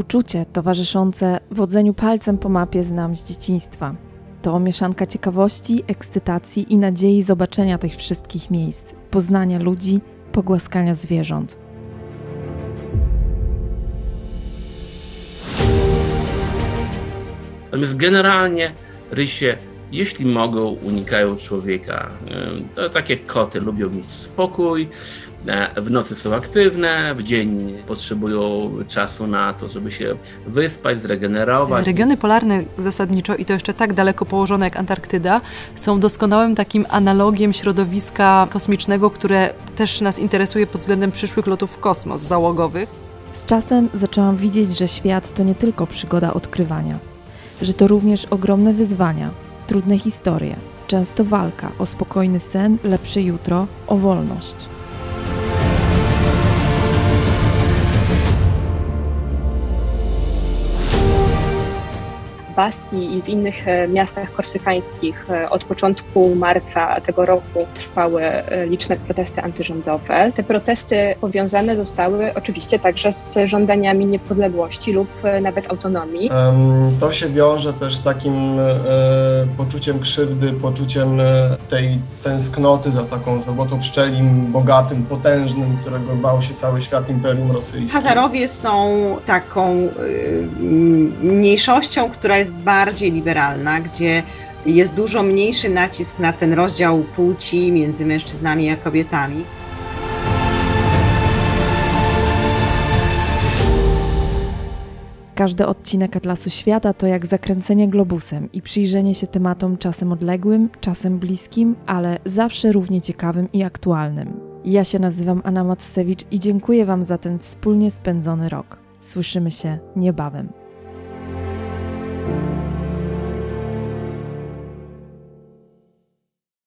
Uczucie towarzyszące wodzeniu palcem po mapie znam z dzieciństwa. To mieszanka ciekawości, ekscytacji i nadziei zobaczenia tych wszystkich miejsc, poznania ludzi, pogłaskania zwierząt. Natomiast generalnie rysie, jeśli mogą, unikają człowieka. To tak jak koty, lubią mieć spokój, w nocy są aktywne, w dzień potrzebują czasu na to, żeby się wyspać, zregenerować. Regiony polarne zasadniczo i to jeszcze tak daleko położone jak Antarktyda są doskonałym takim analogiem środowiska kosmicznego, które też nas interesuje pod względem przyszłych lotów w kosmos załogowych. Z czasem zaczęłam widzieć, że świat to nie tylko przygoda odkrywania, że to również ogromne wyzwania, trudne historie, często walka o spokojny sen, lepsze jutro, o wolność. Bastii i w innych e, miastach korsykańskich e, od początku marca tego roku trwały e, liczne protesty antyrządowe. Te protesty powiązane zostały oczywiście także z żądaniami niepodległości lub nawet autonomii. To się wiąże też z takim poczuciem krzywdy, poczuciem tej tęsknoty za taką złotą pszczelim, bogatym, potężnym, którego bał się cały świat Imperium Rosyjskie. Hazarowie są taką mniejszością, która jest bardziej liberalna, gdzie jest dużo mniejszy nacisk na ten rozdział płci między mężczyznami a kobietami. Każdy odcinek Atlasu Świata to jak zakręcenie globusem i przyjrzenie się tematom czasem odległym, czasem bliskim, ale zawsze równie ciekawym i aktualnym. Ja się nazywam Anna Matusewicz i dziękuję Wam za ten wspólnie spędzony rok. Słyszymy się niebawem.